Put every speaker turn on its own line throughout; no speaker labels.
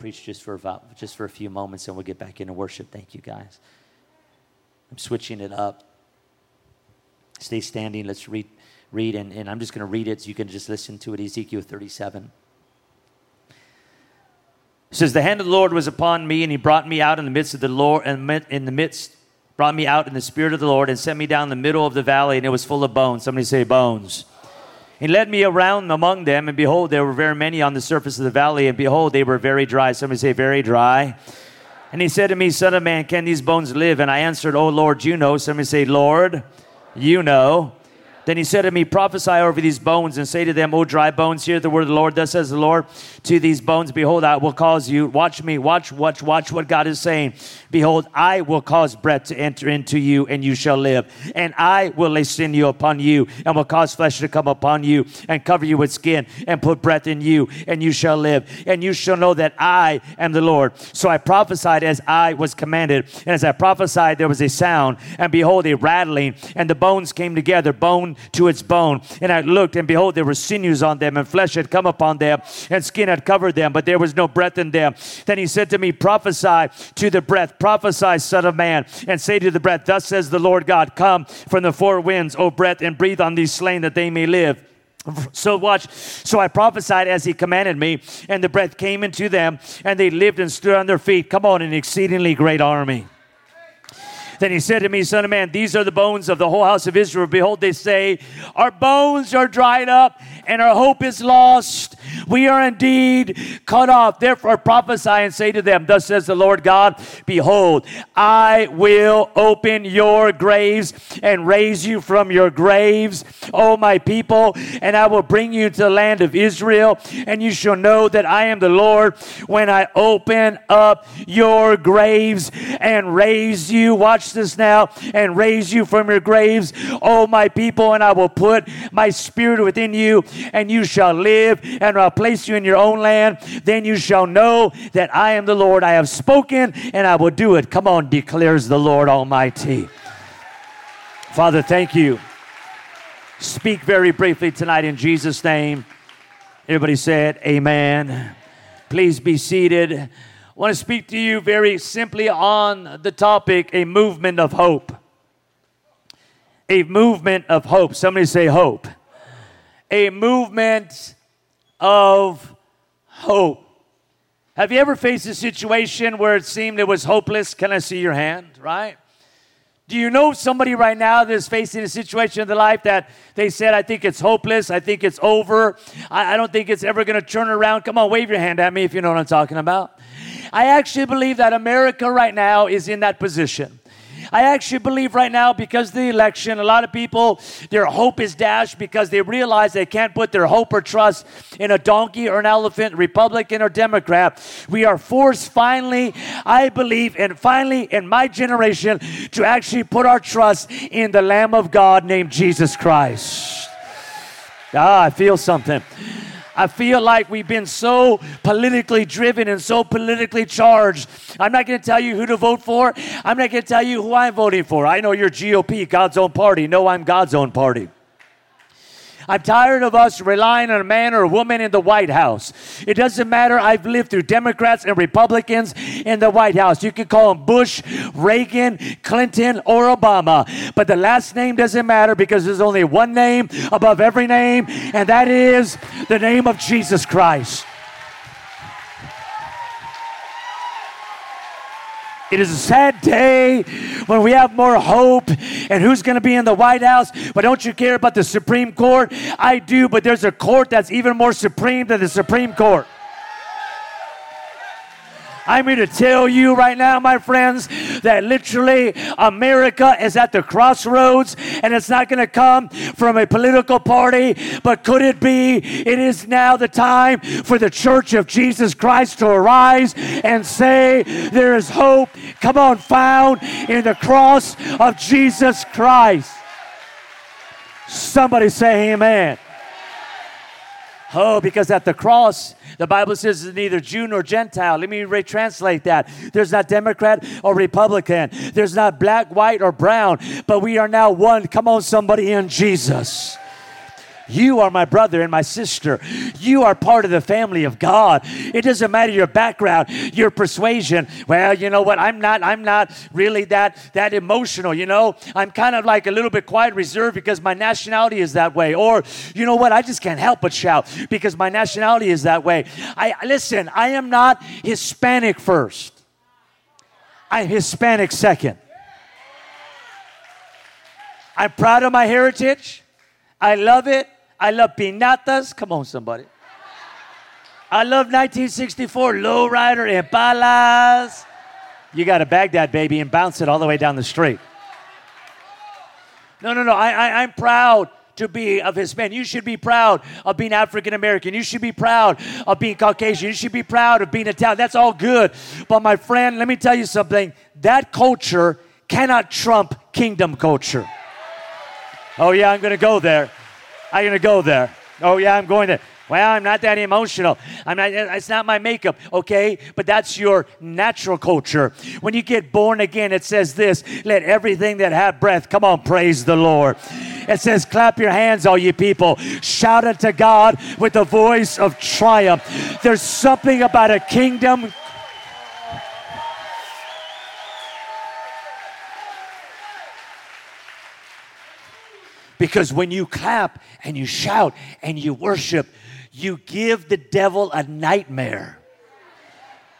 preach just for about just for a few moments and we'll get back into worship. Thank you guys. I'm switching it up. Stay standing. Let's read read and, and I'm just going to read it so you can just listen to it. Ezekiel 37. It says, The hand of the Lord was upon me, and he brought me out in the midst of the Lord, and in the midst, brought me out in the spirit of the Lord, and sent me down the middle of the valley, and it was full of bones. Somebody say, bones. He led me around among them, and behold, there were very many on the surface of the valley, and behold, they were very dry. Somebody say, very dry. And he said to me, Son of man, can these bones live? And I answered, Oh Lord, you know. Somebody say, Lord, you know. Then he said to me, Prophesy over these bones and say to them, O dry bones, hear the word of the Lord. Thus says the Lord to these bones, Behold, I will cause you, watch me, watch, watch, watch what God is saying. Behold, I will cause breath to enter into you, and you shall live. And I will lay sinew upon you, and will cause flesh to come upon you, and cover you with skin, and put breath in you, and you shall live. And you shall know that I am the Lord. So I prophesied as I was commanded. And as I prophesied, there was a sound, and behold, a rattling, and the bones came together, bone to its bone. And I looked, and behold, there were sinews on them, and flesh had come upon them, and skin had covered them, but there was no breath in them. Then he said to me, Prophesy to the breath, prophesy, Son of Man, and say to the breath, Thus says the Lord God, Come from the four winds, O breath, and breathe on these slain that they may live. So watch. So I prophesied as he commanded me, and the breath came into them, and they lived and stood on their feet. Come on, an exceedingly great army. Then he said to me, Son of man, these are the bones of the whole house of Israel. Behold, they say, Our bones are dried up, and our hope is lost. We are indeed cut off. Therefore prophesy and say to them, Thus says the Lord God, Behold, I will open your graves and raise you from your graves, O my people, and I will bring you to the land of Israel, and you shall know that I am the Lord when I open up your graves and raise you. Watch this now and raise you from your graves, O my people, and I will put my spirit within you, and you shall live, and I'll place you in your own land. Then you shall know that I am the Lord. I have spoken, and I will do it. Come on, declares the Lord Almighty. Father, thank you. Speak very briefly tonight in Jesus' name. Everybody said, Amen. Please be seated. Want to speak to you very simply on the topic a movement of hope. A movement of hope. Somebody say hope. A movement of hope. Have you ever faced a situation where it seemed it was hopeless? Can I see your hand, right? Do you know somebody right now that's facing a situation in their life that they said, I think it's hopeless, I think it's over, I, I don't think it's ever gonna turn around? Come on, wave your hand at me if you know what I'm talking about. I actually believe that America right now is in that position. I actually believe right now because of the election, a lot of people, their hope is dashed because they realize they can't put their hope or trust in a donkey or an elephant, Republican or Democrat. We are forced finally, I believe, and finally in my generation to actually put our trust in the Lamb of God named Jesus Christ. Ah, I feel something. I feel like we've been so politically driven and so politically charged. I'm not going to tell you who to vote for. I'm not going to tell you who I'm voting for. I know you're GOP, God's own party. No, I'm God's own party. I'm tired of us relying on a man or a woman in the White House. It doesn't matter. I've lived through Democrats and Republicans in the White House. You can call them Bush, Reagan, Clinton, or Obama. But the last name doesn't matter because there's only one name above every name, and that is the name of Jesus Christ. It is a sad day when we have more hope and who's going to be in the White House. But don't you care about the Supreme Court? I do, but there's a court that's even more supreme than the Supreme Court. I'm here to tell you right now, my friends, that literally America is at the crossroads and it's not going to come from a political party, but could it be? It is now the time for the church of Jesus Christ to arise and say, There is hope, come on, found in the cross of Jesus Christ. Somebody say, Amen. Oh, because at the cross, the Bible says neither Jew nor Gentile. Let me retranslate that. There's not Democrat or Republican. There's not black, white, or brown, but we are now one. Come on, somebody in Jesus. You are my brother and my sister. You are part of the family of God. It doesn't matter your background, your persuasion. Well, you know what? I'm not I'm not really that that emotional, you know? I'm kind of like a little bit quiet, reserved because my nationality is that way. Or you know what? I just can't help but shout because my nationality is that way. I listen, I am not Hispanic first. I'm Hispanic second. I'm proud of my heritage. I love it. I love piñatas. Come on, somebody. I love 1964 lowrider Impalas. You got to bag that baby and bounce it all the way down the street. No, no, no. I, I, I'm proud to be of his men. You should be proud of being African American. You should be proud of being Caucasian. You should be proud of being Italian. That's all good. But my friend, let me tell you something. That culture cannot trump kingdom culture. Oh, yeah, I'm going to go there. I'm going to go there. Oh, yeah, I'm going there. Well, I'm not that emotional. I'm not, it's not my makeup, okay? But that's your natural culture. When you get born again, it says this let everything that have breath, come on, praise the Lord. It says, clap your hands, all you people. Shout unto God with the voice of triumph. There's something about a kingdom Because when you clap and you shout and you worship, you give the devil a nightmare.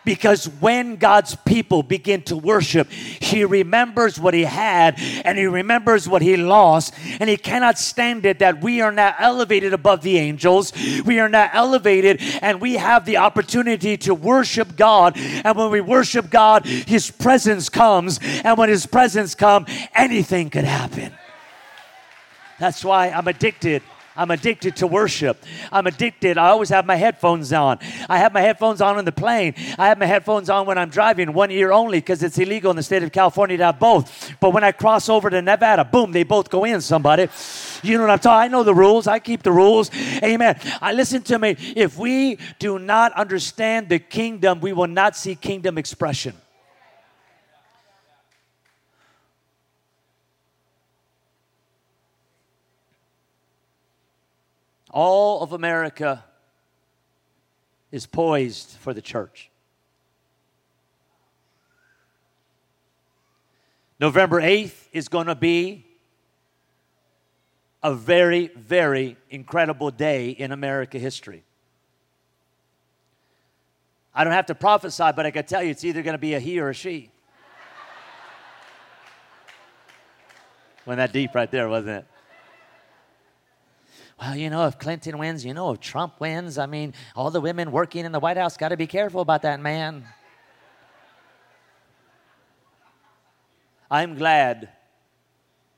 Because when God's people begin to worship, he remembers what he had and he remembers what he lost, and he cannot stand it that we are now elevated above the angels. We are now elevated and we have the opportunity to worship God. And when we worship God, his presence comes, and when his presence comes, anything could happen. That's why I'm addicted I'm addicted to worship. I'm addicted. I always have my headphones on. I have my headphones on in the plane. I have my headphones on when I'm driving, one ear only, because it's illegal in the state of California to have both. But when I cross over to Nevada, boom, they both go in, somebody. You know what I'm talking? I know the rules. I keep the rules. Amen. I listen to me. If we do not understand the kingdom, we will not see kingdom expression. All of America is poised for the church. November 8th is going to be a very, very incredible day in America history. I don't have to prophesy, but I can tell you it's either going to be a he or a she. Went that deep right there, wasn't it? Well, you know, if Clinton wins, you know, if Trump wins, I mean, all the women working in the White House got to be careful about that man. I'm glad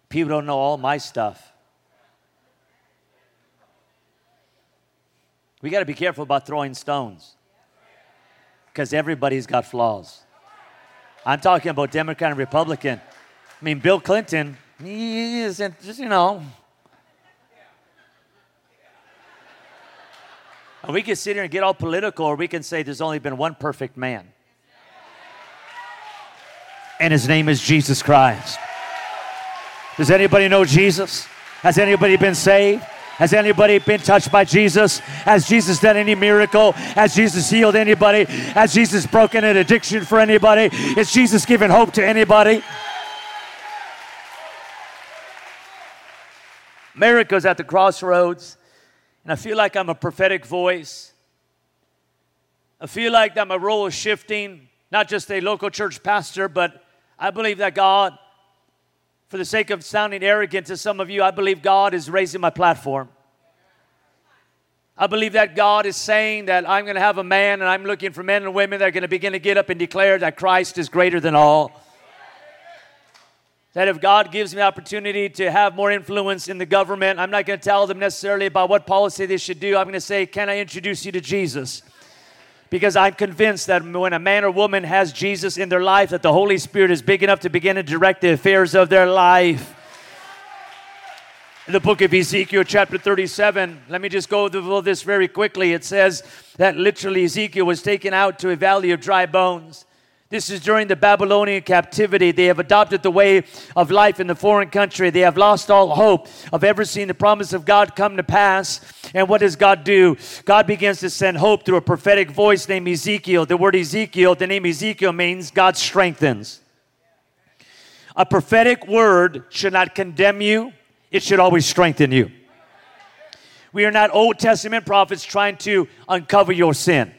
people don't know all my stuff. We got to be careful about throwing stones because everybody's got flaws. I'm talking about Democrat and Republican. I mean, Bill Clinton, he isn't just, you know, And we can sit here and get all political, or we can say there's only been one perfect man. And his name is Jesus Christ. Does anybody know Jesus? Has anybody been saved? Has anybody been touched by Jesus? Has Jesus done any miracle? Has Jesus healed anybody? Has Jesus broken an addiction for anybody? Is Jesus giving hope to anybody? America's at the crossroads. And I feel like I'm a prophetic voice. I feel like that my role is shifting, not just a local church pastor, but I believe that God, for the sake of sounding arrogant to some of you, I believe God is raising my platform. I believe that God is saying that I'm going to have a man and I'm looking for men and women that are going to begin to get up and declare that Christ is greater than all. That if God gives me opportunity to have more influence in the government, I'm not going to tell them necessarily about what policy they should do. I'm going to say, Can I introduce you to Jesus? Because I'm convinced that when a man or woman has Jesus in their life, that the Holy Spirit is big enough to begin to direct the affairs of their life. In the book of Ezekiel, chapter 37, let me just go through this very quickly. It says that literally Ezekiel was taken out to a valley of dry bones. This is during the Babylonian captivity. They have adopted the way of life in the foreign country. They have lost all hope of ever seeing the promise of God come to pass. And what does God do? God begins to send hope through a prophetic voice named Ezekiel. The word Ezekiel, the name Ezekiel means God strengthens. A prophetic word should not condemn you, it should always strengthen you. We are not Old Testament prophets trying to uncover your sin.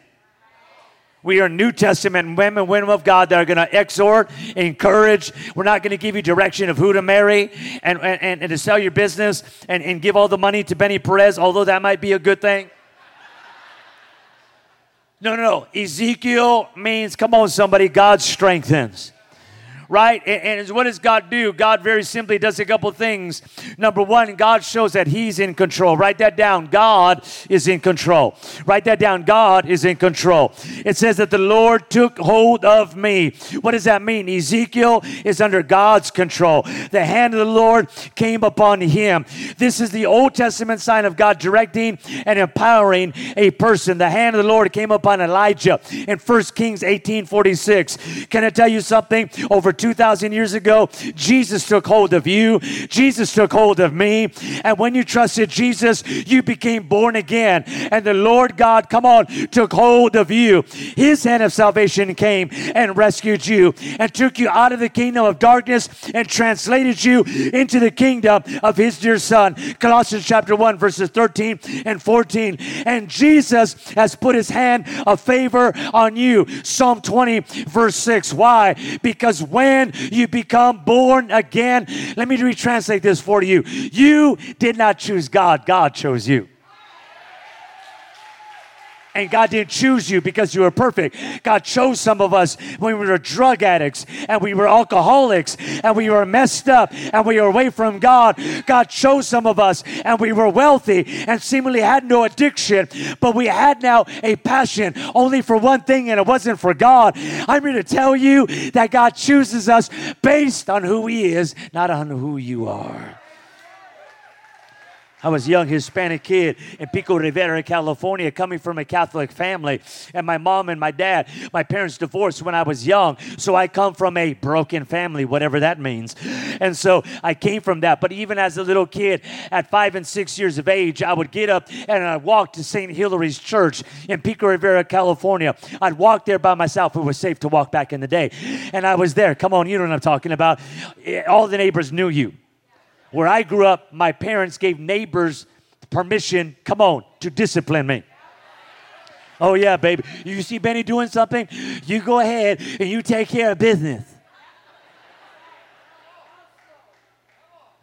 We are New Testament women women of God that are going to exhort, encourage. We're not going to give you direction of who to marry and, and, and to sell your business and, and give all the money to Benny Perez, although that might be a good thing. No, no, no. Ezekiel means, come on, somebody, God strengthens right? And, and, what does God do? God very simply does a couple things. Number one, God shows that He's in control. Write that down. God is in control. Write that down. God is in control. It says that the Lord took hold of me. What does that mean? Ezekiel is under God's control. The hand of the Lord came upon him. This is the Old Testament sign of God directing and empowering a person. The hand of the Lord came upon Elijah in 1 Kings 18 46. Can I tell you something? Over 2,000 years ago, Jesus took hold of you. Jesus took hold of me. And when you trusted Jesus, you became born again. And the Lord God, come on, took hold of you. His hand of salvation came and rescued you and took you out of the kingdom of darkness and translated you into the kingdom of his dear son. Colossians chapter 1, verses 13 and 14. And Jesus has put his hand of favor on you. Psalm 20, verse 6. Why? Because when when you become born again. Let me retranslate this for you. You did not choose God, God chose you. And God didn't choose you because you were perfect. God chose some of us when we were drug addicts and we were alcoholics and we were messed up and we were away from God. God chose some of us and we were wealthy and seemingly had no addiction, but we had now a passion only for one thing and it wasn't for God. I'm here to tell you that God chooses us based on who He is, not on who you are. I was a young Hispanic kid in Pico Rivera, California, coming from a Catholic family. And my mom and my dad, my parents divorced when I was young. So I come from a broken family, whatever that means. And so I came from that. But even as a little kid, at five and six years of age, I would get up and I'd walk to St. Hilary's Church in Pico Rivera, California. I'd walk there by myself. It was safe to walk back in the day. And I was there. Come on, you know what I'm talking about. All the neighbors knew you. Where I grew up, my parents gave neighbors permission, come on, to discipline me. Oh, yeah, baby. You see Benny doing something? You go ahead and you take care of business.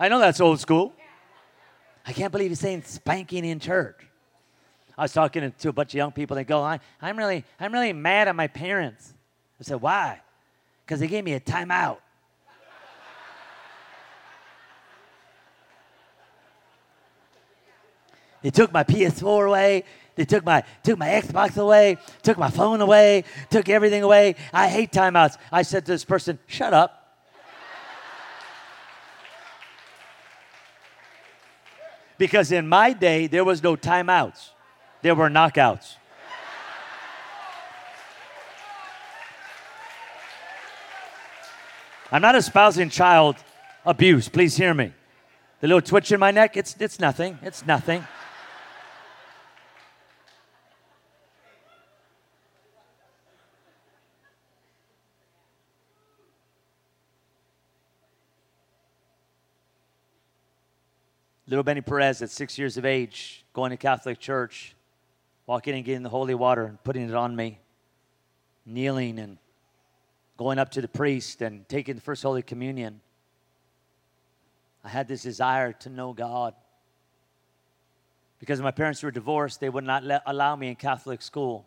I know that's old school. I can't believe he's saying spanking in church. I was talking to a bunch of young people. They go, I, am really, I'm really mad at my parents. I said, why? Because they gave me a timeout. They took my PS4 away. They took my took my Xbox away, took my phone away, took everything away. I hate timeouts. I said to this person, "Shut up." because in my day there was no timeouts. There were knockouts. I'm not espousing child abuse. Please hear me. The little twitch in my neck, it's, it's nothing. It's nothing. Little Benny Perez at six years of age, going to Catholic church, walking and getting the holy water and putting it on me, kneeling and going up to the priest and taking the first Holy Communion. I had this desire to know God. Because my parents were divorced, they would not let, allow me in Catholic school.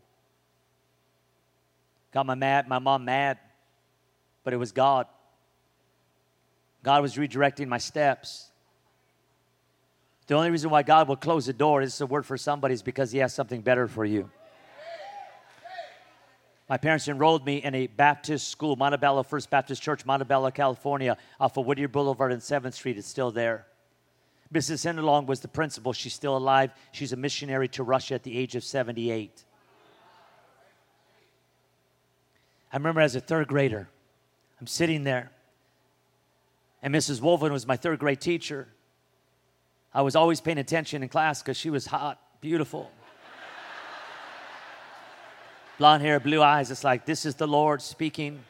Got my mad, my mom mad, but it was God. God was redirecting my steps. The only reason why God will close the door, is a word for somebody, is because He has something better for you. My parents enrolled me in a Baptist school, Montebello First Baptist Church, Montebello, California, off of Whittier Boulevard and 7th Street. It's still there. Mrs. Hendelong was the principal. She's still alive. She's a missionary to Russia at the age of 78. I remember as a third grader, I'm sitting there, and Mrs. Wolfen was my third grade teacher. I was always paying attention in class because she was hot, beautiful. Blonde hair, blue eyes. It's like, this is the Lord speaking.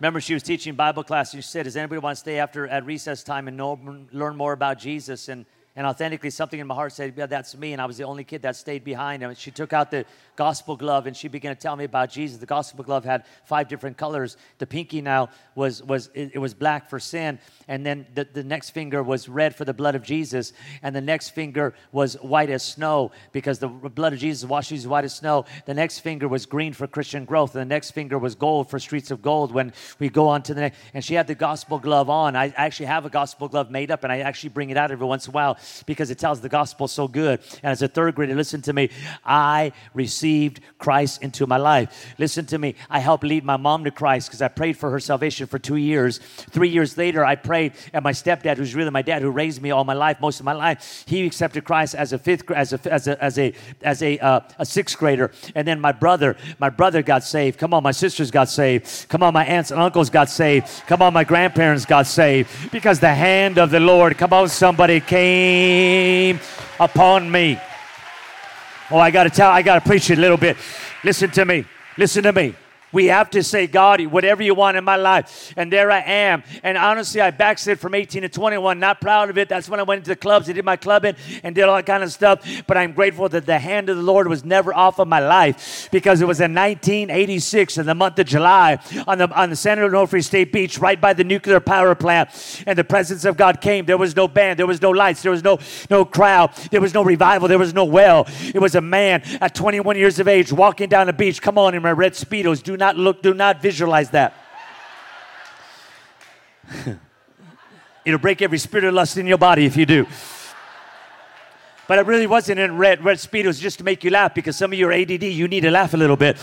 Remember, she was teaching Bible class, and she said, Does anybody want to stay after at recess time and know, learn more about Jesus? And and authentically, something in my heart said, Yeah, that's me. And I was the only kid that stayed behind. And she took out the gospel glove and she began to tell me about Jesus. The gospel glove had five different colors. The pinky now was, was it, it was black for sin. And then the, the next finger was red for the blood of Jesus. And the next finger was white as snow because the blood of Jesus washes white as snow. The next finger was green for Christian growth. And the next finger was gold for streets of gold when we go on to the next. And she had the gospel glove on. I actually have a gospel glove made up and I actually bring it out every once in a while because it tells the gospel so good. And as a third grader, listen to me. I received Christ into my life. Listen to me. I helped lead my mom to Christ because I prayed for her salvation for two years. Three years later, I prayed, and my stepdad, who's really my dad, who raised me all my life, most of my life, he accepted Christ as a fifth, as a, as a, as a, as a, uh, a sixth grader. And then my brother, my brother got saved. Come on, my sisters got saved. Come on, my aunts and uncles got saved. Come on, my grandparents got saved because the hand of the Lord, come on, somebody came came upon me. Oh, I got to tell, I got to preach it a little bit. Listen to me. Listen to me. We have to say, God, whatever you want in my life. And there I am. And honestly, I backslid from 18 to 21. Not proud of it. That's when I went into the clubs and did my clubbing and did all that kind of stuff. But I'm grateful that the hand of the Lord was never off of my life because it was in 1986 in the month of July on the, on the San Onofre State Beach right by the nuclear power plant. And the presence of God came. There was no band. There was no lights. There was no, no crowd. There was no revival. There was no well. It was a man at 21 years of age walking down the beach. Come on in my red Speedos. Do not not look, do not visualize that. It'll break every spirit of lust in your body if you do. But it really wasn't in red, red speedos just to make you laugh because some of you are ADD. You need to laugh a little bit.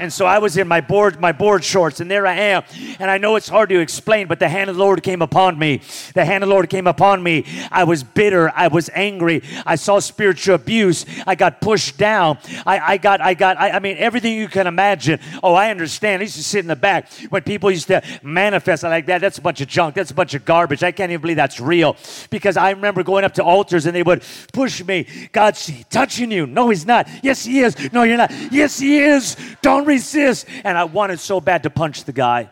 And so I was in my board, my board shorts, and there I am. And I know it's hard to explain, but the hand of the Lord came upon me. The hand of the Lord came upon me. I was bitter. I was angry. I saw spiritual abuse. I got pushed down. I, I got, I got, I, I mean, everything you can imagine. Oh, I understand. I used to sit in the back when people used to manifest like that. That's a bunch of junk. That's a bunch of garbage. I can't even believe that's real. Because I remember going up to altars and they would push me. God's touching you. No, He's not. Yes, He is. No, you're not. Yes, He is. Don't resist. And I wanted so bad to punch the guy.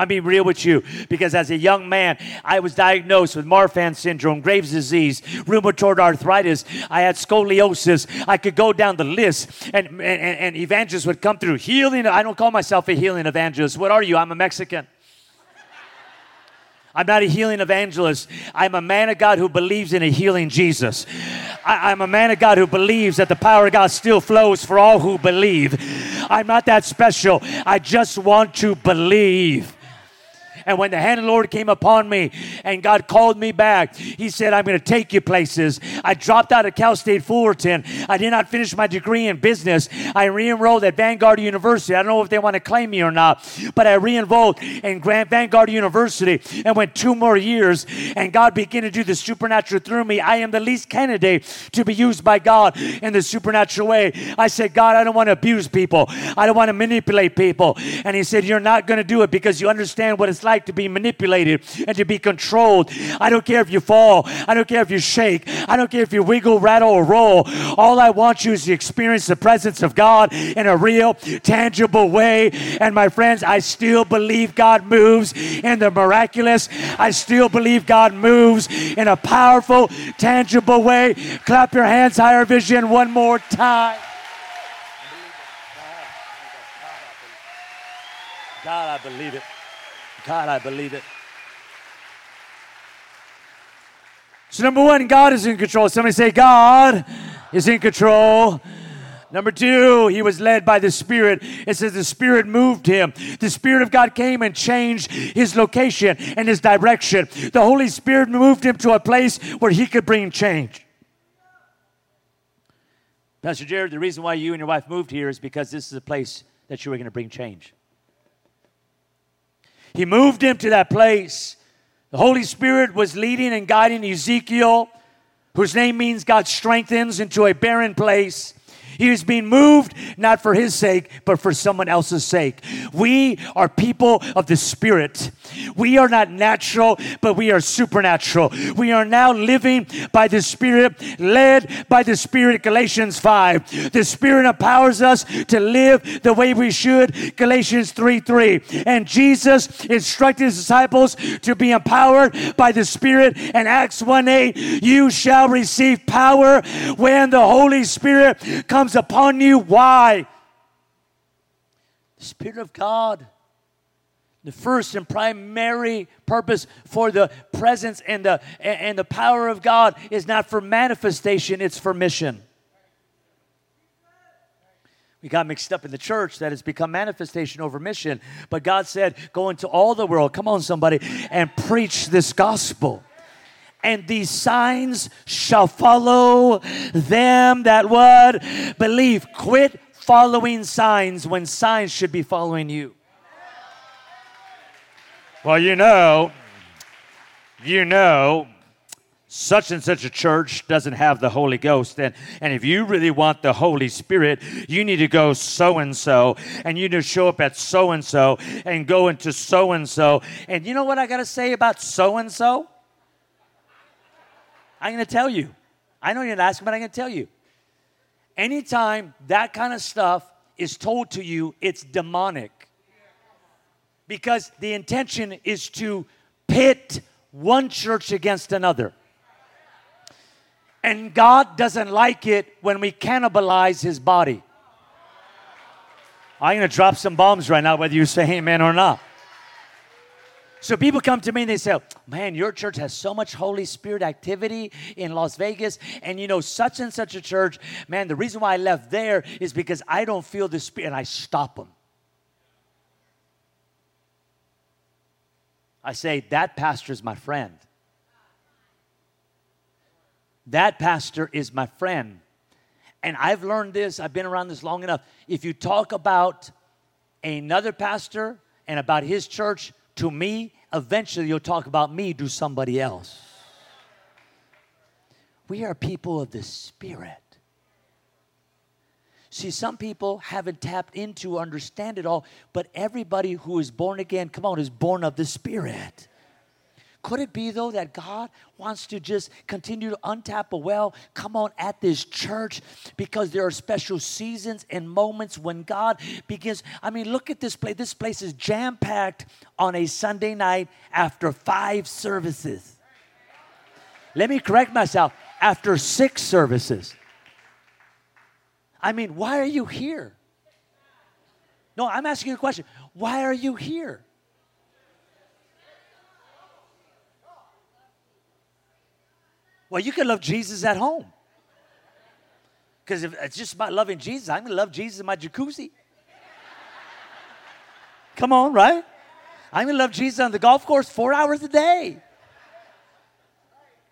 I'm being real with you because as a young man, I was diagnosed with Marfan syndrome, Graves' disease, rheumatoid arthritis. I had scoliosis. I could go down the list, and, and, and evangelists would come through. Healing, I don't call myself a healing evangelist. What are you? I'm a Mexican. I'm not a healing evangelist. I'm a man of God who believes in a healing Jesus. I, am a man of God who believes that the power of God still flows for all who believe. I'm not that special. I just want to believe. And when the hand of the Lord came upon me and God called me back, He said, I'm going to take you places. I dropped out of Cal State Fullerton. I did not finish my degree in business. I re enrolled at Vanguard University. I don't know if they want to claim me or not, but I re enrolled in Grant Vanguard University and went two more years. And God began to do the supernatural through me. I am the least candidate to be used by God in the supernatural way. I said, God, I don't want to abuse people, I don't want to manipulate people. And He said, You're not going to do it because you understand what it's like like to be manipulated and to be controlled. I don't care if you fall. I don't care if you shake. I don't care if you wiggle, rattle, or roll. All I want you is to experience the presence of God in a real, tangible way. And my friends, I still believe God moves in the miraculous. I still believe God moves in a powerful, tangible way. Clap your hands, higher vision, one more time. God, I believe it. God, I believe it. So, number one, God is in control. Somebody say, God is in control. Number two, he was led by the Spirit. It says the Spirit moved him. The Spirit of God came and changed his location and his direction. The Holy Spirit moved him to a place where he could bring change. Pastor Jared, the reason why you and your wife moved here is because this is a place that you were going to bring change. He moved him to that place. The Holy Spirit was leading and guiding Ezekiel, whose name means God strengthens, into a barren place. He was being moved not for his sake, but for someone else's sake. We are people of the Spirit. We are not natural, but we are supernatural. We are now living by the Spirit, led by the Spirit, Galatians 5. The Spirit empowers us to live the way we should, Galatians 3 3. And Jesus instructed his disciples to be empowered by the Spirit. And Acts 1 8, you shall receive power when the Holy Spirit comes upon you. Why? The Spirit of God the first and primary purpose for the presence and the, and the power of God is not for manifestation, it's for mission. We got mixed up in the church that has become manifestation over mission. But God said, Go into all the world, come on, somebody, and preach this gospel. And these signs shall follow them that would believe. Quit following signs when signs should be following you. Well, you know, you know, such and such a church doesn't have the Holy Ghost. And, and if you really want the Holy Spirit, you need to go so and so, and you need to show up at so and so, and go into so and so. And you know what I got to say about so and so? I'm going to tell you. I know you're not asking, but I'm going to tell you. Anytime that kind of stuff is told to you, it's demonic because the intention is to pit one church against another. And God doesn't like it when we cannibalize his body. I'm going to drop some bombs right now, whether you say amen or not. So people come to me and they say, Man, your church has so much Holy Spirit activity in Las Vegas. And you know, such and such a church, man, the reason why I left there is because I don't feel the Spirit. And I stop them. I say, that pastor is my friend. That pastor is my friend. And I've learned this, I've been around this long enough. If you talk about another pastor and about his church to me, eventually you'll talk about me to somebody else. We are people of the Spirit. See, some people haven't tapped into, understand it all, but everybody who is born again, come on, is born of the Spirit. Could it be, though, that God wants to just continue to untap a well, come on, at this church because there are special seasons and moments when God begins? I mean, look at this place. This place is jam packed on a Sunday night after five services. Let me correct myself after six services. I mean, why are you here? No, I'm asking you a question. Why are you here? Well, you can love Jesus at home. Because if it's just about loving Jesus, I'm going to love Jesus in my jacuzzi. Come on, right? I'm going to love Jesus on the golf course four hours a day.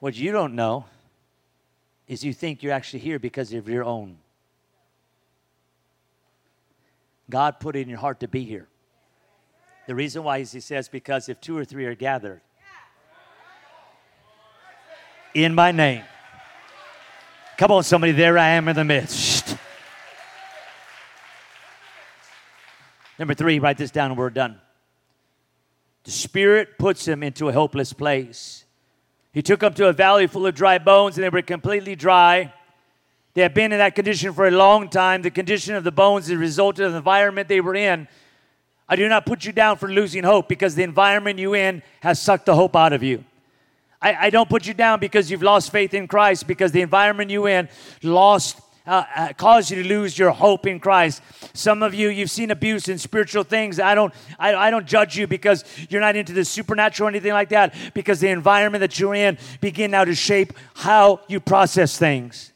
What you don't know is you think you're actually here because of your own God put it in your heart to be here. The reason why is he says, because if two or three are gathered in my name. Come on, somebody, there I am in the midst. Number three, write this down and we're done. The Spirit puts him into a hopeless place. He took him to a valley full of dry bones, and they were completely dry. They had been in that condition for a long time. The condition of the bones is a result of the environment they were in. I do not put you down for losing hope because the environment you in has sucked the hope out of you. I, I don't put you down because you've lost faith in Christ because the environment you in lost uh, uh, caused you to lose your hope in Christ. Some of you, you've seen abuse in spiritual things. I don't, I, I don't judge you because you're not into the supernatural or anything like that. Because the environment that you're in begin now to shape how you process things.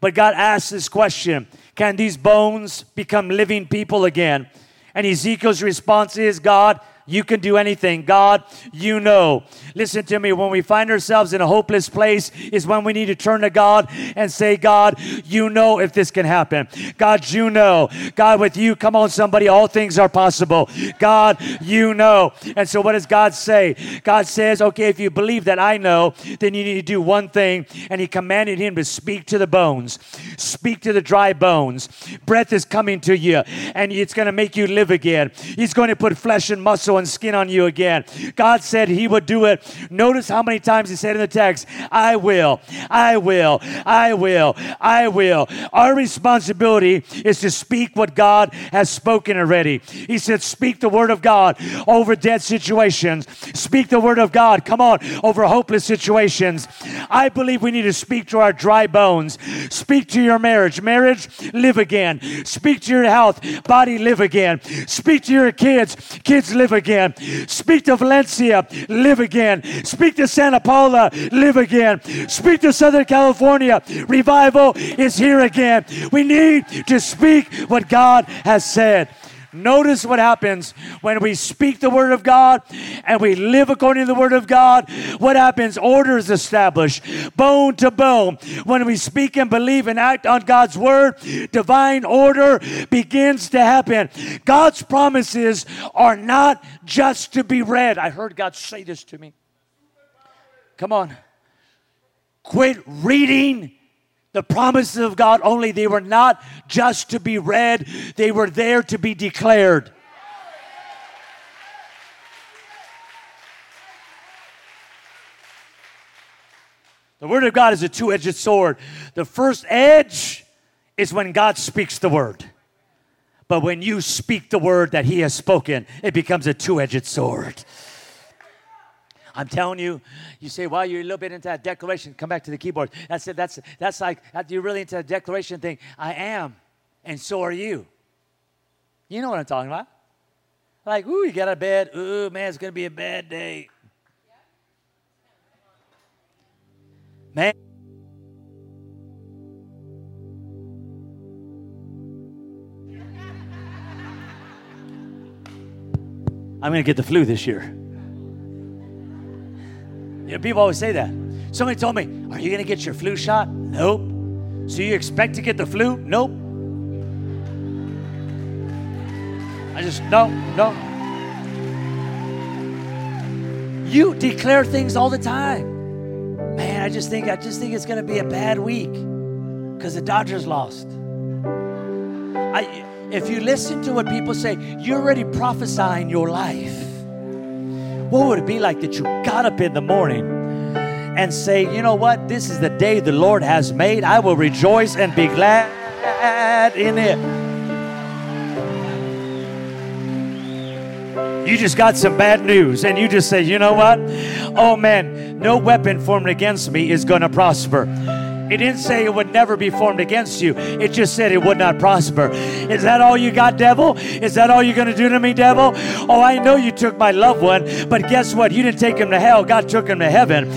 But God asks this question Can these bones become living people again? And Ezekiel's response is God, you can do anything. God, you know. Listen to me. When we find ourselves in a hopeless place, is when we need to turn to God and say, God, you know if this can happen. God, you know. God, with you, come on, somebody, all things are possible. God, you know. And so, what does God say? God says, okay, if you believe that I know, then you need to do one thing. And He commanded him to speak to the bones, speak to the dry bones. Breath is coming to you, and it's going to make you live again. He's going to put flesh and muscle and skin on you again. God said He would do it. Notice how many times He said in the text, I will, I will, I will, I will. Our responsibility is to speak what God has spoken already. He said, Speak the word of God over dead situations. Speak the word of God, come on, over hopeless situations. I believe we need to speak to our dry bones. Speak to your marriage. Marriage, live again. Speak to your health. Body, live again. Speak to your kids. Kids, live again. Speak to Valencia. Live again. Speak to Santa Paula. Live again. Speak to Southern California. Revival is here again. We need to speak what God has said. Notice what happens when we speak the Word of God and we live according to the Word of God. What happens? Order is established, bone to bone. When we speak and believe and act on God's Word, divine order begins to happen. God's promises are not just to be read. I heard God say this to me. Come on. Quit reading the promises of God only. They were not just to be read, they were there to be declared. The Word of God is a two edged sword. The first edge is when God speaks the Word. But when you speak the Word that He has spoken, it becomes a two edged sword. I'm telling you, you say, well, you're a little bit into that declaration. Come back to the keyboard. That's it. That's, that's like, uh, you're really into the declaration thing. I am, and so are you. You know what I'm talking about. Like, ooh, you got a bed. Ooh, man, it's going to be a bad day. Man. I'm going to get the flu this year. You know, people always say that. Somebody told me, Are you going to get your flu shot? Nope. So you expect to get the flu? Nope. I just, no, no. You declare things all the time. Man, I just think, I just think it's going to be a bad week because the Dodgers lost. I, if you listen to what people say, you're already prophesying your life. What would it be like that you got up in the morning and say, you know what? This is the day the Lord has made. I will rejoice and be glad in it. You just got some bad news, and you just say, you know what? Oh man, no weapon formed against me is going to prosper. It didn't say it would never be formed against you. It just said it would not prosper. Is that all you got, devil? Is that all you're going to do to me, devil? Oh, I know you took my loved one, but guess what? You didn't take him to hell. God took him to heaven.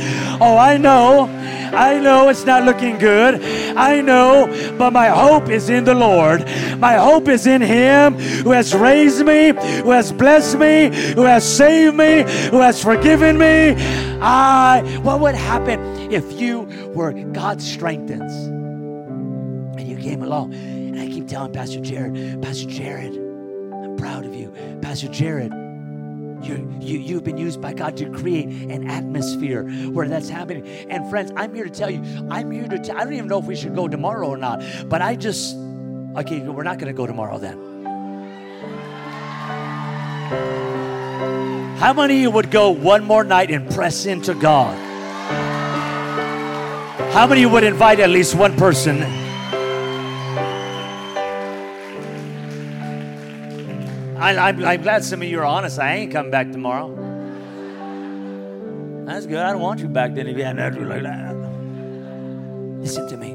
Oh, I know. I know it's not looking good. I know, but my hope is in the Lord. My hope is in Him who has raised me, who has blessed me, who has saved me, who has forgiven me. I, what would happen if you were God strengthens and you came along? And I keep telling Pastor Jared, Pastor Jared, I'm proud of you. Pastor Jared, you you, you've been used by God to create an atmosphere where that's happening. And friends, I'm here to tell you, I'm here to tell, I don't even know if we should go tomorrow or not, but I just, okay, we're not going to go tomorrow then. How many of you would go one more night and press into God? How many would invite at least one person? I, am glad some of you are honest. I ain't coming back tomorrow. That's good. I don't want you back then if you had an attitude like that. Listen to me,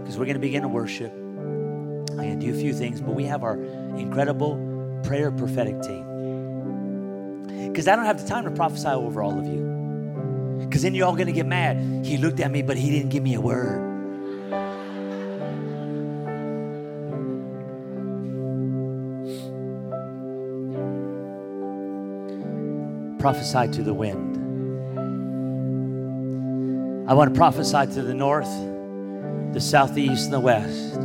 because we're going to begin to worship. I'm going to do a few things, but we have our incredible prayer prophetic team. Because I don't have the time to prophesy over all of you. Because then you're all going to get mad. He looked at me, but he didn't give me a word. prophesy to the wind. I want to prophesy to the north, the south, the east, and the west.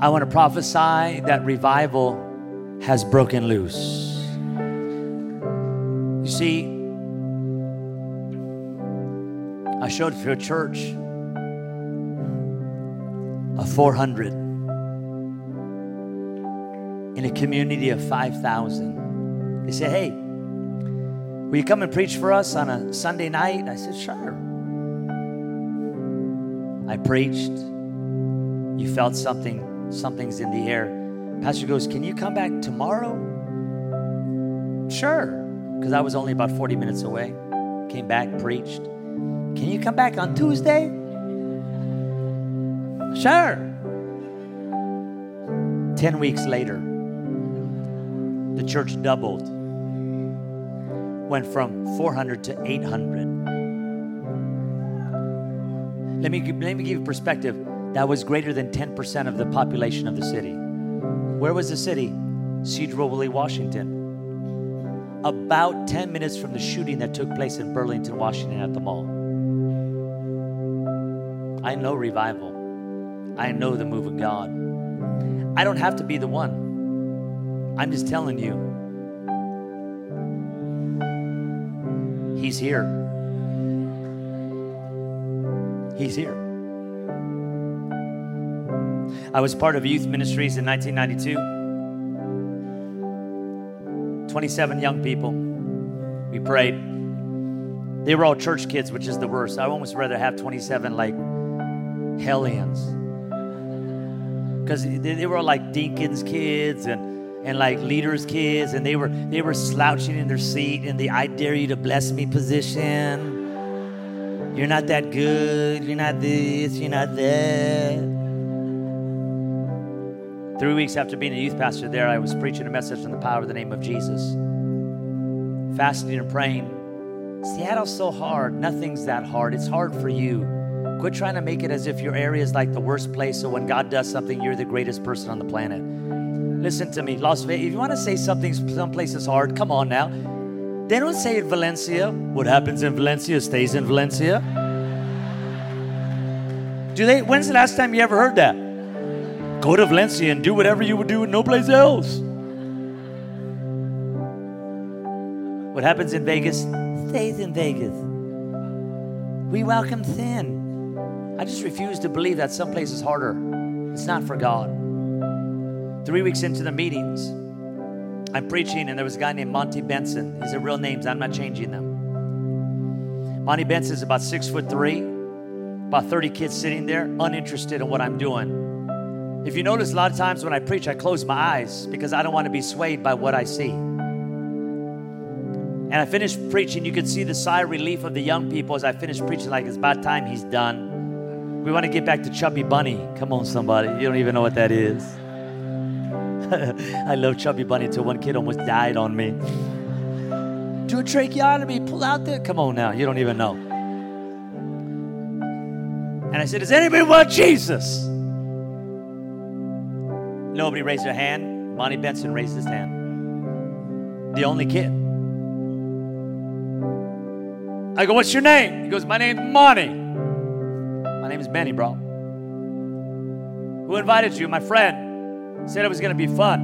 I want to prophesy that revival has broken loose. You see, I showed it to a church of 400 in a community of 5,000. They said, Hey, will you come and preach for us on a Sunday night? I said, Sure. I preached. You felt something, something's in the air. Pastor goes, Can you come back tomorrow? Sure. Because I was only about 40 minutes away. Came back, preached. Can you come back on Tuesday? Sure. 10 weeks later, the church doubled, went from 400 to 800. Let me, let me give you perspective. That was greater than 10% of the population of the city. Where was the city? Sedro-Woolley, Washington. About 10 minutes from the shooting that took place in Burlington, Washington at the mall. I know revival. I know the move of God. I don't have to be the one. I'm just telling you. He's here. He's here. I was part of youth ministries in 1992. 27 young people. We prayed. They were all church kids, which is the worst. I almost rather have 27 like hellions. Because they were like deacons' kids and and like leaders' kids, and they were they were slouching in their seat in the I dare you to bless me position. You're not that good. You're not this. You're not that. Three weeks after being a youth pastor there, I was preaching a message on the power of the name of Jesus. Fasting and praying. Seattle's so hard. Nothing's that hard. It's hard for you. Quit trying to make it as if your area is like the worst place, so when God does something, you're the greatest person on the planet. Listen to me, Las Vegas. If you want to say something, someplace is hard, come on now. They don't say in Valencia, what happens in Valencia stays in Valencia. Do they? When's the last time you ever heard that? Go to Valencia and do whatever you would do in no place else. What happens in Vegas stays in Vegas. We welcome sin. I just refuse to believe that some place is harder. It's not for God. Three weeks into the meetings, I'm preaching, and there was a guy named Monty Benson. These are real names, I'm not changing them. Monty Benson is about six foot three, about 30 kids sitting there, uninterested in what I'm doing. If you notice, a lot of times when I preach, I close my eyes because I don't want to be swayed by what I see. And I finished preaching. You could see the sigh of relief of the young people as I finished preaching, like it's about time he's done. We want to get back to Chubby Bunny. Come on, somebody. You don't even know what that is. I love Chubby Bunny until one kid almost died on me. Do a tracheotomy, pull out there. Come on now, you don't even know. And I said, Does anybody want Jesus? Nobody raised their hand. Monty Benson raised his hand. The only kid. I go, What's your name? He goes, My name's Monty. My name is Benny, bro. Who invited you? My friend. Said it was going to be fun.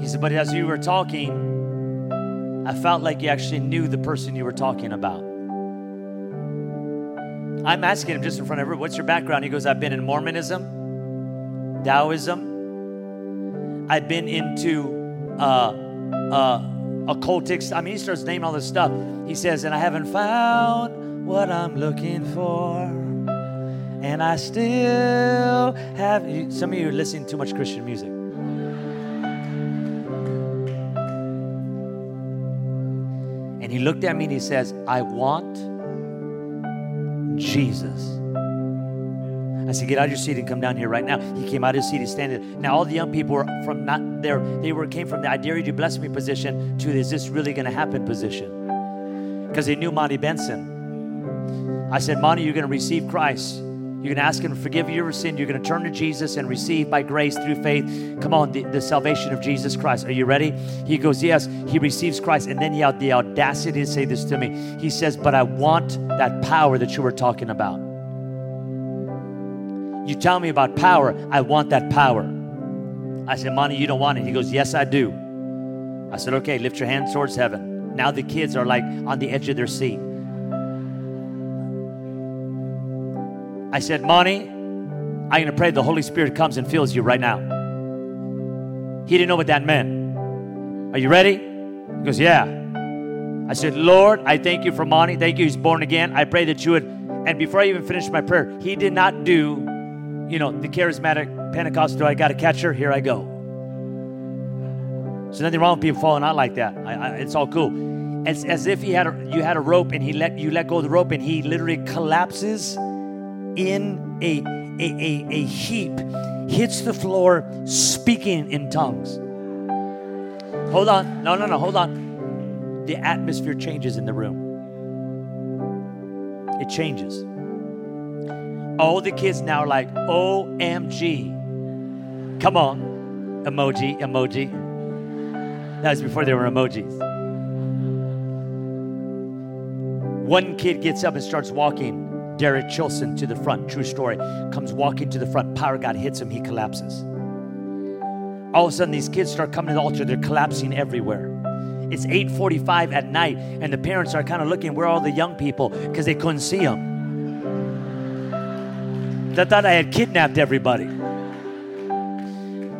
He said, but as you were talking, I felt like you actually knew the person you were talking about. I'm asking him just in front of everyone, what's your background? He goes, I've been in Mormonism, Taoism. I've been into uh, uh, occultics. I mean, he starts naming all this stuff. He says, and I haven't found what I'm looking for. And I still have. Some of you are listening to too much Christian music. And he looked at me and he says, I want Jesus. I said, get out of your seat and come down here right now. He came out of his seat, he's standing. Now all the young people were from not there, they were came from the I dare you to bless me position to is this really gonna happen position? Because they knew Monty Benson. I said, Monty, you're going to receive Christ. You're going to ask Him to forgive you your sin. You're going to turn to Jesus and receive by grace through faith. Come on, the, the salvation of Jesus Christ. Are you ready? He goes, Yes. He receives Christ. And then he had the audacity to say this to me. He says, But I want that power that you were talking about. You tell me about power. I want that power. I said, Monty, you don't want it. He goes, Yes, I do. I said, Okay, lift your hand towards heaven. Now the kids are like on the edge of their seat. I said, Monty, I'm going to pray the Holy Spirit comes and fills you right now. He didn't know what that meant. Are you ready? He goes, Yeah. I said, Lord, I thank you for Monty. Thank you. He's born again. I pray that you would. And before I even finished my prayer, he did not do, you know, the charismatic Pentecostal, I got to catch her, here I go. There's nothing wrong with people falling out like that. I, I, it's all cool. It's as if he had a, you had a rope and he let you let go of the rope and he literally collapses in a, a, a, a heap, hits the floor, speaking in tongues. Hold on. No, no, no. Hold on. The atmosphere changes in the room. It changes. All the kids now are like, OMG. Come on. Emoji, emoji. That was before there were emojis. One kid gets up and starts walking. Derek Chilson to the front. True story. Comes walking to the front. Power God hits him. He collapses. All of a sudden, these kids start coming to the altar. They're collapsing everywhere. It's 8:45 at night, and the parents are kind of looking. Where are all the young people? Because they couldn't see them. They thought I had kidnapped everybody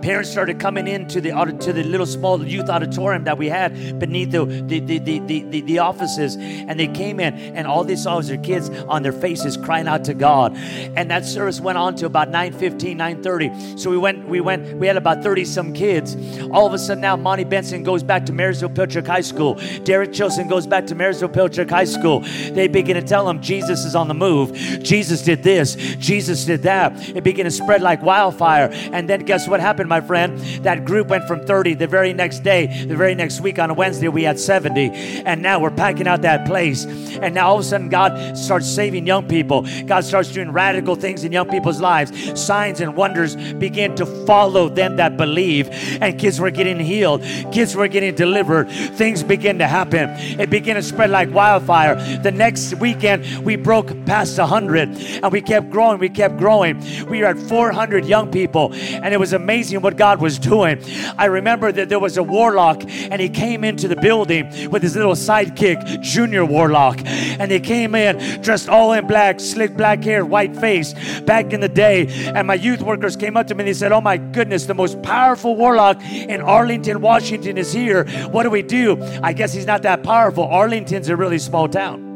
parents started coming into the to the little small youth auditorium that we had beneath the the, the, the, the, the offices. And they came in and all they saw was their kids on their faces crying out to god. And that service went on to about 9.15 9.30 so we went we went we had about 30 some kids. All of a sudden now monty benson goes back to marysville pilchuck high school. Derek chilson goes back to marysville pilchuck high school. They begin to tell them jesus is on the move. Jesus did this. Jesus did that. It began to spread like wildfire. And then guess what happened my friend. That group went from 30 the very next day, the very next week on a Wednesday, we had 70. And now we're packing out that place. And now all of a sudden, God starts saving young people. God starts doing radical things in young people's lives. Signs and wonders begin to follow them that believe. And kids were getting healed, kids were getting delivered. Things begin to happen. It began to spread like wildfire. The next weekend, we broke past 100 and we kept growing. We kept growing. We were at 400 young people. And it was amazing what God was doing. I remember that there was a warlock and he came into the building with his little sidekick, Junior Warlock. And they came in dressed all in black, slick black hair, white face back in the day. And my youth workers came up to me and they said, Oh my goodness, the most powerful warlock in Arlington, Washington is here. What do we do? I guess he's not that powerful. Arlington's a really small town.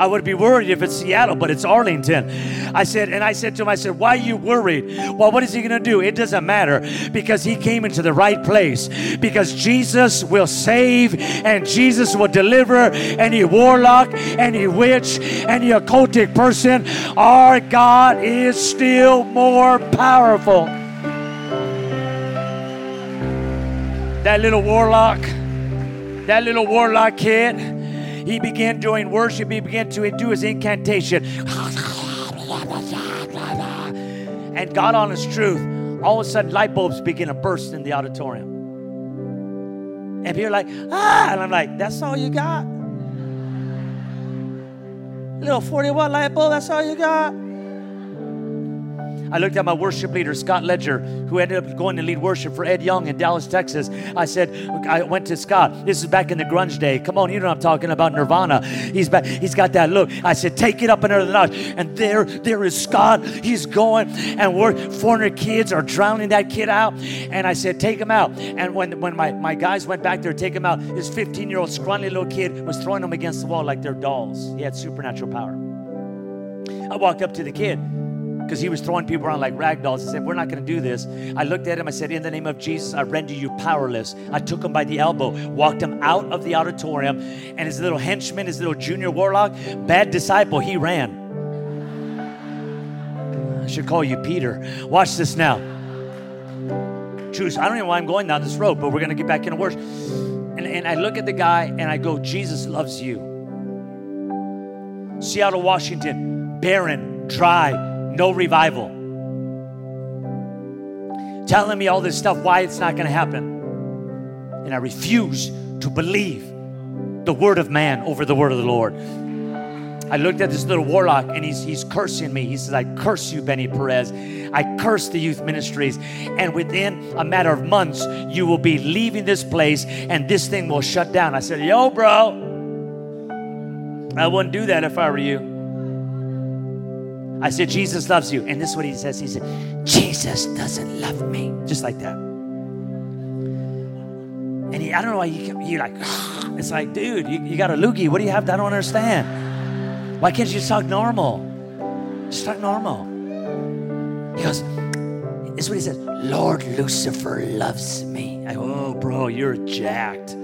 I would be worried if it's Seattle, but it's Arlington. I said, and I said to him, I said, why are you worried? Well, what is he going to do? It doesn't matter because he came into the right place. Because Jesus will save and Jesus will deliver any warlock, any witch, any occultic person. Our God is still more powerful. That little warlock, that little warlock kid he began doing worship. He began to do his incantation. And God, on his truth, all of a sudden light bulbs begin to burst in the auditorium. And people are like, ah, and I'm like, that's all you got? Little 40 watt light bulb, that's all you got? I looked at my worship leader, Scott Ledger, who ended up going to lead worship for Ed Young in Dallas, Texas. I said, I went to Scott. This is back in the grunge day. Come on, you know I'm talking about Nirvana. He's back, he's got that look. I said, take it up another notch. And there, there is Scott. He's going, and we're 400 kids are drowning that kid out. And I said, take him out. And when, when my, my guys went back there to take him out, this 15 year old scrawny little kid was throwing them against the wall like they're dolls. He had supernatural power. I walked up to the kid because he was throwing people around like rag dolls. I said, We're not going to do this. I looked at him. I said, In the name of Jesus, I render you powerless. I took him by the elbow, walked him out of the auditorium, and his little henchman, his little junior warlock, bad disciple, he ran. I should call you Peter. Watch this now. Choose. I don't know why I'm going down this road, but we're going to get back into worship. And, and I look at the guy and I go, Jesus loves you. Seattle, Washington, barren, dry, no revival. Telling me all this stuff, why it's not going to happen. And I refuse to believe the word of man over the word of the Lord. I looked at this little warlock and he's, he's cursing me. He says, I curse you, Benny Perez. I curse the youth ministries. And within a matter of months, you will be leaving this place and this thing will shut down. I said, Yo, bro, I wouldn't do that if I were you. I said, Jesus loves you. And this is what he says. He said, Jesus doesn't love me. Just like that. And he, I don't know why you, you like, it's like, dude, you, you got a loogie. What do you have? I don't understand. Why can't you just talk normal? Just talk normal. He goes, this is what he says Lord Lucifer loves me. I go, oh, bro, you're jacked.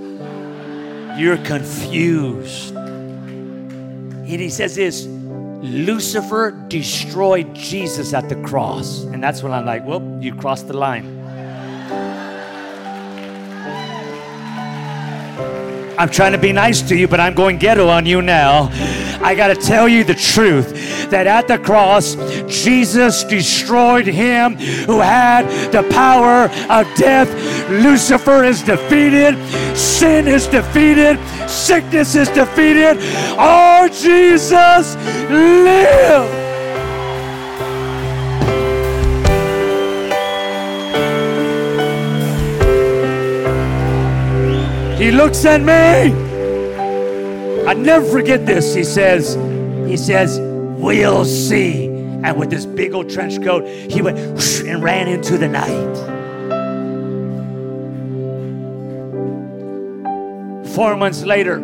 You're confused. And he says this Lucifer destroyed Jesus at the cross. And that's when I'm like, well, you crossed the line. I'm trying to be nice to you, but I'm going ghetto on you now. I got to tell you the truth that at the cross, Jesus destroyed him who had the power of death. Lucifer is defeated, sin is defeated, sickness is defeated. Oh, Jesus, live. He looks at me. I never forget this. He says, he says, we'll see. And with this big old trench coat, he went and ran into the night. Four months later,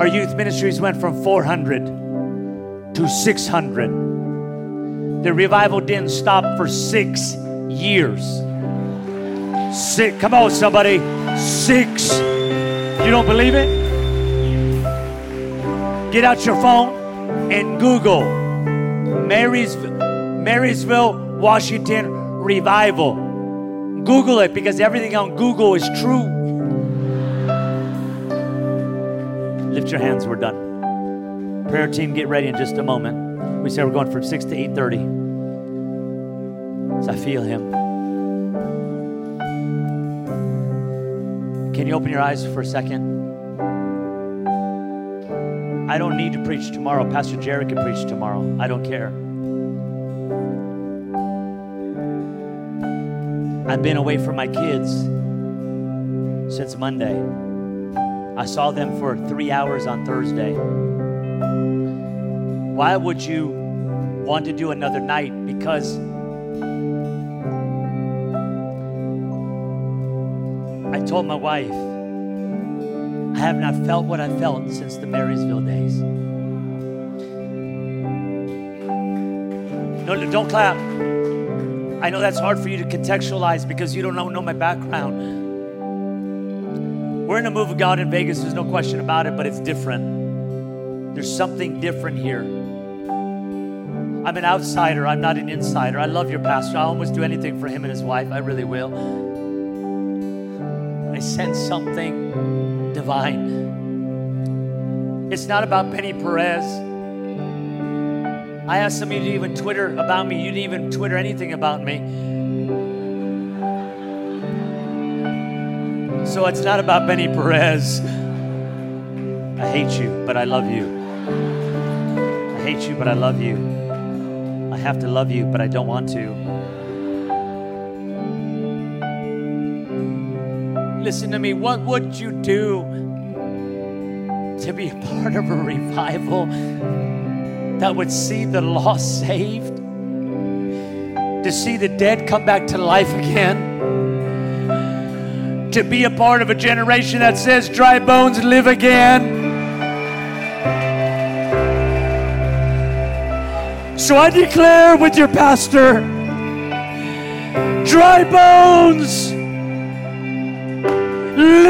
our youth ministries went from 400 to 600. The revival didn't stop for six years. Six, come on, somebody. Six. You don't believe it? Get out your phone and Google Marysville, Marysville, Washington revival. Google it because everything on Google is true. Lift your hands, we're done. Prayer team, get ready in just a moment. We say we're going from 6 to 8:30. So I feel him. Can you open your eyes for a second? I don't need to preach tomorrow. Pastor Jared can preach tomorrow. I don't care. I've been away from my kids since Monday. I saw them for three hours on Thursday. Why would you want to do another night? Because I told my wife, I have not felt what I felt since the Marysville days. No, don't clap. I know that's hard for you to contextualize because you don't know, my background. We're in a move of God in Vegas, there's no question about it, but it's different. There's something different here. I'm an outsider, I'm not an insider. I love your pastor. I'll almost do anything for him and his wife, I really will. I sense something divine. It's not about Benny Perez. I asked some of you to even Twitter about me. You didn't even Twitter anything about me. So it's not about Benny Perez. I hate you, but I love you. I hate you, but I love you. I have to love you, but I don't want to. Listen to me. What would you do to be a part of a revival that would see the lost saved? To see the dead come back to life again? To be a part of a generation that says dry bones live again? So I declare with your pastor dry bones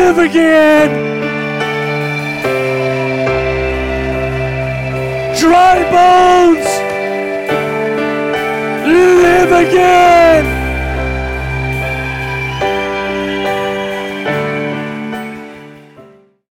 live again. Dry bones, live again.